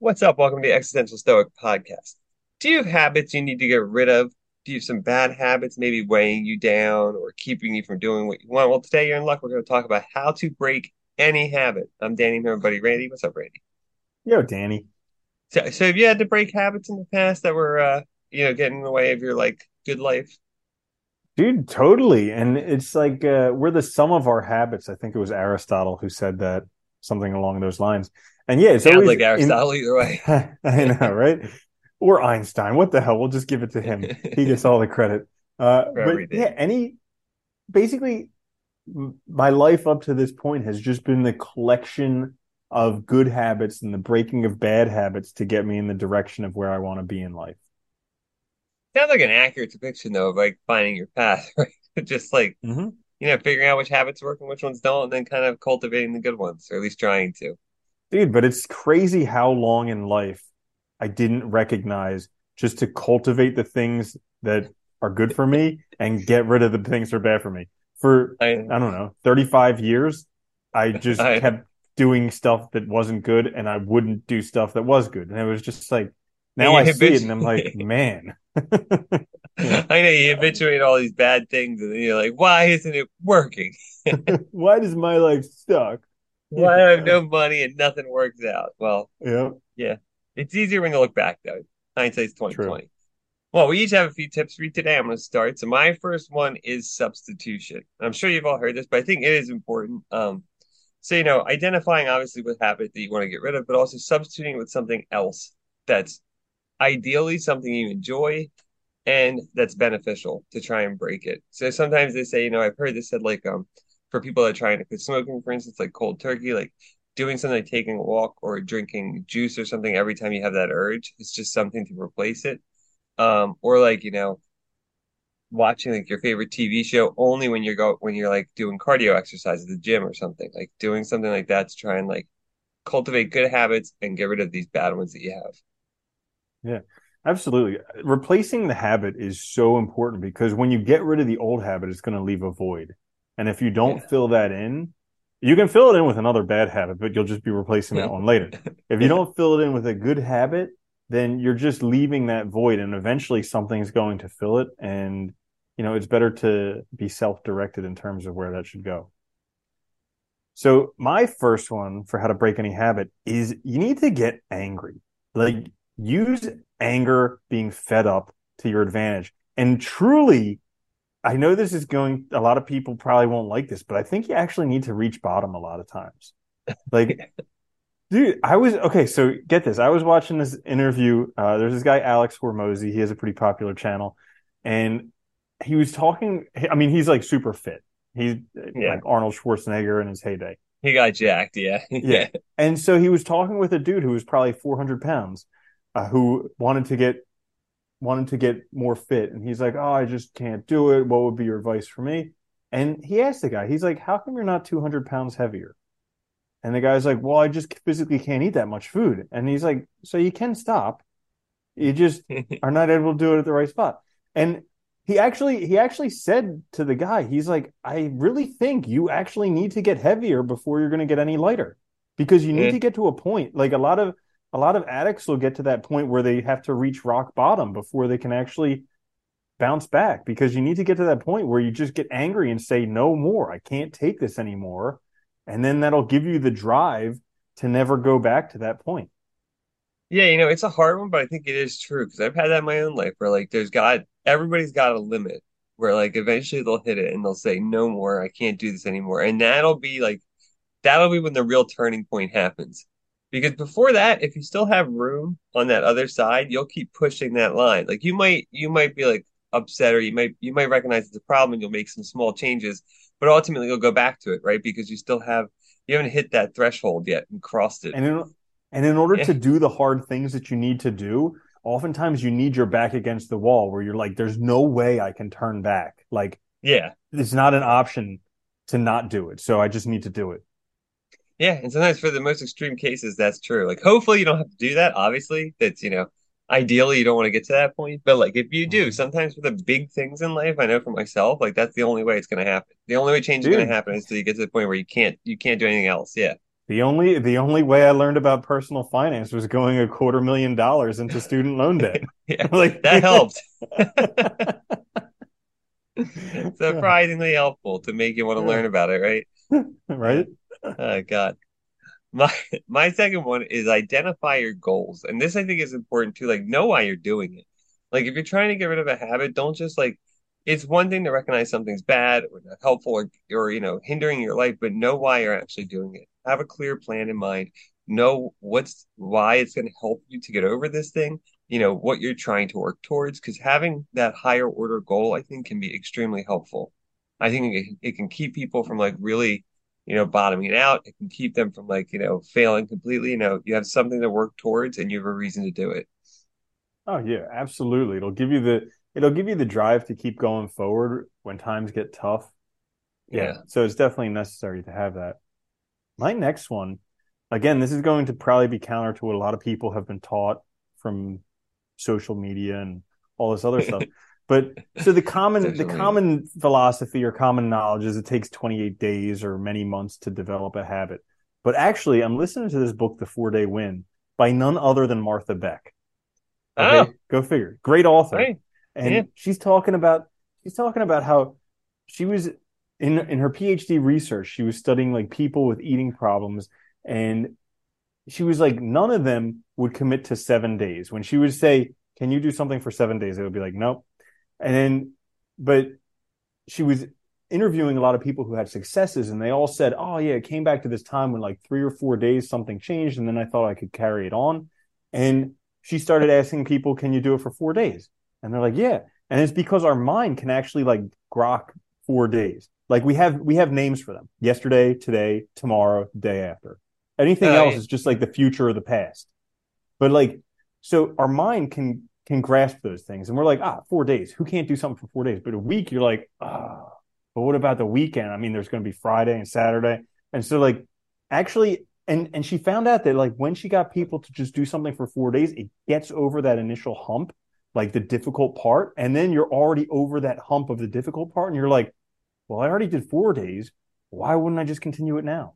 What's up? Welcome to the Existential Stoic Podcast. Do you have habits you need to get rid of? Do you have some bad habits, maybe weighing you down or keeping you from doing what you want? Well, today you're in luck. We're going to talk about how to break any habit. I'm Danny, here, my buddy Randy. What's up, Randy? Yo, Danny. So, so have you had to break habits in the past that were, uh, you know, getting in the way of your like good life? Dude, totally. And it's like uh, we're the sum of our habits. I think it was Aristotle who said that, something along those lines. And yeah, it's Sounds always like in- Aristotle either way. I know, right? Or Einstein. What the hell? We'll just give it to him. He gets all the credit. Uh, but yeah, any basically my life up to this point has just been the collection of good habits and the breaking of bad habits to get me in the direction of where I want to be in life. Sounds like an accurate depiction though of like finding your path, right? Just like Mm-hmm. you know, figuring out which habits work and which ones don't, and then kind of cultivating the good ones, or at least trying to. Dude, but it's crazy how long in life I didn't recognize just to cultivate the things that are good for me and get rid of the things that are bad for me. For, I, I don't know, 35 years, I just I- kept doing stuff that wasn't good and I wouldn't do stuff that was good. And it was just like, now I see it and I'm like, man. I know you habituate all these bad things, and then you're like, why isn't it working? Why does my life suck? Why I have no money and nothing works out? Well, Yeah. Yeah. It's easier when you look back, though. Hindsight's twenty twenty. Well, we each have a few tips for you today. I'm going to start. So my first one is substitution. I'm sure you've all heard this, but I think it is important. Um, so you know, identifying obviously with habit that you want to get rid of, but also substituting with something else that's ideally something you enjoy and that's beneficial to try and break it. So sometimes they say, you know, I've heard this said like um for people that are trying to quit smoking, for instance, like cold turkey, like doing something like taking a walk or drinking juice or something every time you have that urge. It's just something to replace it. Um, or like, you know, watching like your favorite TV show only when you're go when you're like doing cardio exercise at the gym or something, like doing something like that to try and like cultivate good habits and get rid of these bad ones that you have. Yeah, absolutely. Replacing the habit is so important because when you get rid of the old habit, it's going to leave a void. And if you don't Yeah. fill that in, you can fill it in with another bad habit, but you'll just be replacing that one later. If you don't fill it in with a good habit, then you're just leaving that void and eventually something's going to fill it. And, you know, it's better to be self-directed in terms of where that should go. So my first one for how to break any habit is you need to get angry. Like use anger being fed up to your advantage. And truly, I know this is going, a lot of people probably won't like this, but I think you actually need to reach bottom a lot of times. Like, dude, I was, okay, so get this. I was watching this interview. Uh, there's this guy, Alex Hormozi. He has a pretty popular channel. And he was talking, I mean, he's like super fit. He's Yeah. like Arnold Schwarzenegger in his heyday. He got jacked, yeah. Yeah. And so he was talking with a dude who was probably 400 pounds, uh, who wanted to get wanted to get more fit. And he's like, "Oh, I just can't do it. What would be your advice for me?" And he asked the guy, he's like, "How come you're not 200 pounds heavier?" And the guy's like, "Well, I just physically can't eat that much food." And he's like, "So you can stop. You just are not able to do it at the right spot." And he actually he actually said to the guy, he's like, I really think you actually need to get heavier before you're going to get any lighter. Because you need to get to a point. Like a lot of a lot of addicts will get to that point where they have to reach rock bottom before they can actually bounce back because you need to get to that point where you just get angry and say no more. I can't take this anymore. And then that'll give you the drive to never go back to that point. Yeah, you know, it's a hard one, but I think it is true because I've had that in my own life where like there's got everybody's got a limit where like eventually they'll hit it and they'll say, No more, I can't do this anymore. And that'll be like that'll be when the real turning point happens. Because before that, if you still have room on that other side, you'll keep pushing that line. Like you might you might be like upset or you might you might recognize it's a problem and you'll make some small changes, but ultimately you'll go back to it, right? Because you still have you haven't hit that threshold yet and crossed it. And in, and in order Yeah. to do the hard things that you need to do, oftentimes you need your back against the wall where you're like, there's no way I can turn back. Like Yeah. it's not an option to not do it. So I just need to do it. Yeah, and sometimes for the most extreme cases, that's true. Like, hopefully, you don't have to do that. Obviously, that's, you know, ideally, you don't want to get to that point. But, like, if you do, Mhm. sometimes for the big things in life, I know for myself, like, that's the only way it's going to happen. The only way change is going to happen is till you get to the point where you can't, you can't do anything else. Yeah. The only the only way I learned about personal finance was going a quarter million dollars into student loan debt. yeah, like that helped. Surprisingly helpful to make you want to learn about it, right? right. Oh God. My my second one is identify your goals. And this I think is important too. Like know why you're doing it. Like if you're trying to get rid of a habit, don't just like it's one thing to recognize something's bad or not helpful or, or you know hindering your life, but know why you're actually doing it. Have a clear plan in mind. Know what's why it's going to help you to get over this thing. You know what you're trying to work towards, because having that higher order goal, I think, can be extremely helpful. I think it, it can keep people from like really, you know, bottoming out. It can keep them from like you know failing completely. You know, you have something to work towards, and you have a reason to do it. Oh yeah, absolutely. It'll give you the it'll give you the drive to keep going forward when times get tough. Yeah. yeah. So it's definitely necessary to have that. My next one, again, this is going to probably be counter to what a lot of people have been taught from social media and all this other stuff. But so the common the common philosophy or common knowledge is it takes 28 days or many months to develop a habit. But actually, I'm listening to this book, The Four Day Win, by none other than Martha Beck. Oh. Okay, oh. go figure. Great author. Right and yeah. she's talking about she's talking about how she was in in her PhD research. She was studying like people with eating problems, and she was like, none of them would commit to seven days. When she would say, "Can you do something for seven days?" They would be like, "Nope." And then, but she was interviewing a lot of people who had successes, and they all said, "Oh yeah, it came back to this time when like three or four days something changed, and then I thought I could carry it on." And she started asking people, "Can you do it for four days?" And they're like, yeah. And it's because our mind can actually like grok four days. Like we have we have names for them. Yesterday, today, tomorrow, day after. Anything else is just like the future or the past. But like so our mind can can grasp those things. And we're like, ah, four days. Who can't do something for four days? But a week, you're like, ah, but what about the weekend? I mean, there's gonna be Friday and Saturday. And so like actually and and she found out that like when she got people to just do something for four days, it gets over that initial hump like the difficult part and then you're already over that hump of the difficult part and you're like well i already did four days why wouldn't i just continue it now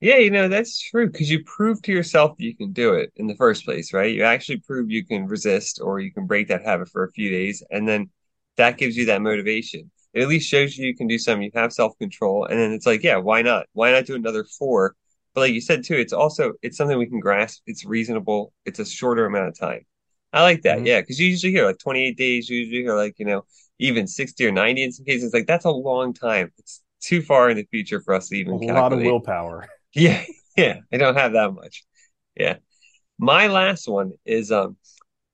yeah you know that's true because you prove to yourself that you can do it in the first place right you actually prove you can resist or you can break that habit for a few days and then that gives you that motivation it at least shows you you can do something you have self-control and then it's like yeah why not why not do another four but like you said too it's also it's something we can grasp it's reasonable it's a shorter amount of time I like that. Mm-hmm. Yeah, because you usually hear like 28 days. You usually hear like you know even 60 or 90 in some cases. Like that's a long time. It's too far in the future for us to even. A calculate. lot of willpower. Yeah, yeah. I don't have that much. Yeah. My last one is um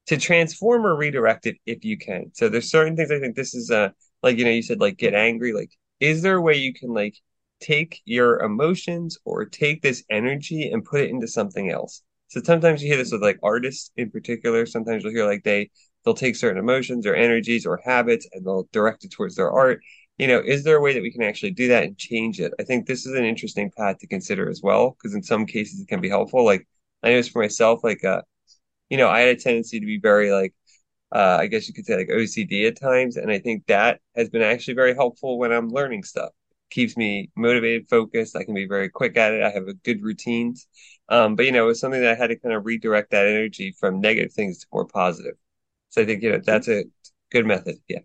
to transform or redirect it if you can. So there's certain things I think this is uh like you know you said like get angry. Like is there a way you can like take your emotions or take this energy and put it into something else? So sometimes you hear this with like artists in particular. Sometimes you'll hear like they they'll take certain emotions or energies or habits and they'll direct it towards their art. You know, is there a way that we can actually do that and change it? I think this is an interesting path to consider as well, because in some cases it can be helpful. Like I noticed for myself, like uh, you know, I had a tendency to be very like uh, I guess you could say like OCD at times, and I think that has been actually very helpful when I'm learning stuff keeps me motivated, focused. I can be very quick at it. I have a good routines. Um, but you know, it was something that I had to kind of redirect that energy from negative things to more positive. So I think you know that's a good method. Yeah.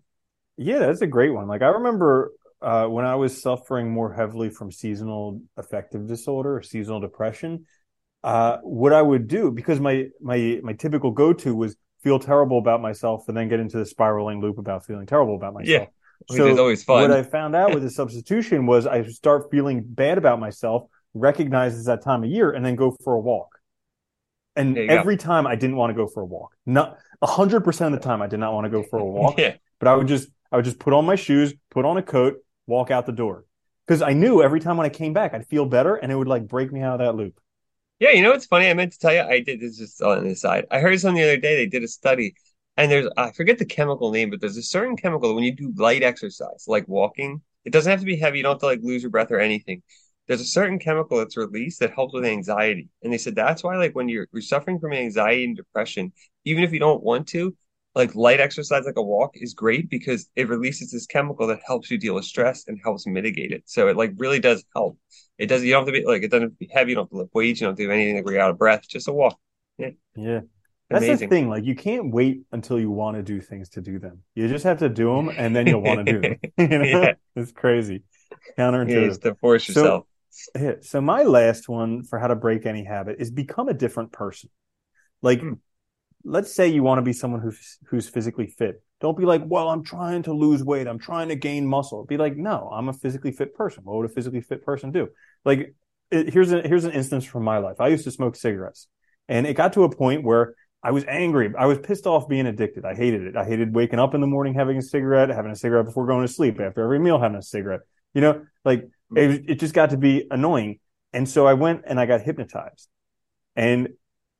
Yeah, that's a great one. Like I remember uh, when I was suffering more heavily from seasonal affective disorder or seasonal depression, uh, what I would do because my my my typical go to was feel terrible about myself and then get into the spiraling loop about feeling terrible about myself. Yeah. So it's always fun. What I found out with the substitution was I start feeling bad about myself, recognize it's that time of year, and then go for a walk. And every go. time I didn't want to go for a walk. Not hundred percent of the time I did not want to go for a walk. yeah. But I would just I would just put on my shoes, put on a coat, walk out the door. Because I knew every time when I came back, I'd feel better and it would like break me out of that loop. Yeah, you know what's funny? I meant to tell you, I did this just on the side. I heard something the other day. They did a study and there's I forget the chemical name, but there's a certain chemical when you do light exercise, like walking, it doesn't have to be heavy. You don't have to like lose your breath or anything. There's a certain chemical that's released that helps with anxiety. And they said that's why like when you're, you're suffering from anxiety and depression, even if you don't want to, like light exercise, like a walk, is great because it releases this chemical that helps you deal with stress and helps mitigate it. So it like really does help. It does. You don't have to be like it doesn't have to be heavy. You don't have to lift weights. You don't do anything where you're out of breath. Just a walk. Yeah. Yeah. That's Amazing. the thing. Like you can't wait until you want to do things to do them. You just have to do them, and then you'll want to do them. you know? yeah. It's crazy. Counterintuitive. Yeah, to force yourself. So, so my last one for how to break any habit is become a different person. Like, hmm. Let's say you want to be someone who's who's physically fit. Don't be like, well, I'm trying to lose weight. I'm trying to gain muscle. Be like, no, I'm a physically fit person. What would a physically fit person do? Like, it, here's a here's an instance from my life. I used to smoke cigarettes, and it got to a point where I was angry. I was pissed off being addicted. I hated it. I hated waking up in the morning having a cigarette, having a cigarette before going to sleep, after every meal having a cigarette. You know, like it, it just got to be annoying. And so I went and I got hypnotized. And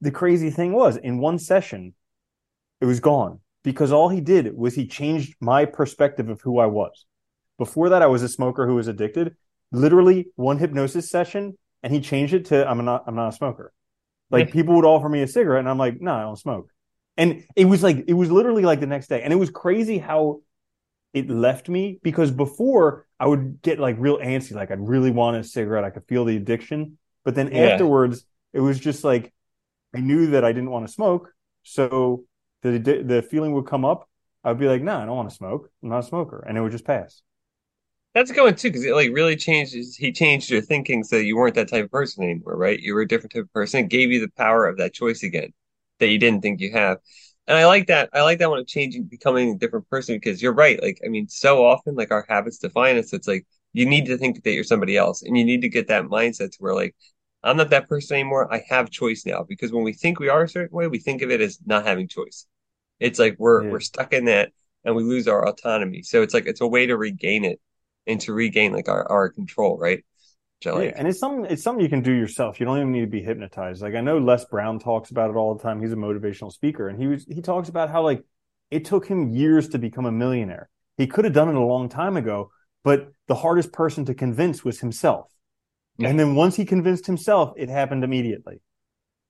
the crazy thing was, in one session, it was gone because all he did was he changed my perspective of who I was. Before that, I was a smoker who was addicted. Literally one hypnosis session, and he changed it to I'm not I'm not a smoker. Like people would offer me a cigarette, and I'm like, no, I don't smoke. And it was like it was literally like the next day, and it was crazy how it left me because before I would get like real antsy, like I'd really want a cigarette, I could feel the addiction, but then yeah. afterwards it was just like I knew that I didn't want to smoke, so the the feeling would come up. I'd be like, no, nah, I don't want to smoke. I'm not a smoker, and it would just pass. That's going too, because it like really changes. He changed your thinking so you weren't that type of person anymore, right? You were a different type of person. It gave you the power of that choice again that you didn't think you have. And I like that. I like that one of changing, becoming a different person because you're right. Like, I mean, so often, like our habits define us. It's like you need to think that you're somebody else, and you need to get that mindset to where like I'm not that person anymore. I have choice now because when we think we are a certain way, we think of it as not having choice. It's like we're yeah. we're stuck in that and we lose our autonomy. So it's like it's a way to regain it and to regain like our, our control, right? Like. Yeah, and it's something it's something you can do yourself. You don't even need to be hypnotized. Like I know Les Brown talks about it all the time. He's a motivational speaker, and he was he talks about how like it took him years to become a millionaire. He could have done it a long time ago, but the hardest person to convince was himself. Yeah. And then once he convinced himself, it happened immediately.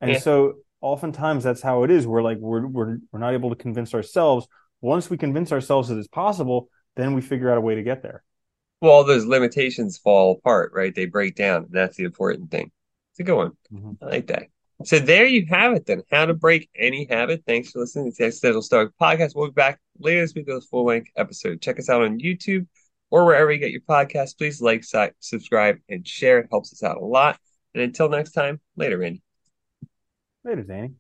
And yeah. so oftentimes that's how it is. We're like we're we're we're not able to convince ourselves. Once we convince ourselves that it's possible, then we figure out a way to get there well, all those limitations fall apart, right? They break down. That's the important thing. It's a good one. Mm-hmm. I like that. So there you have it then. How to break any habit. Thanks for listening to the Existential Stoic podcast. We'll be back later this week with a full length episode. Check us out on YouTube or wherever you get your podcast. Please like, subscribe, and share. It helps us out a lot. And until next time, later, Randy. Later, Danny.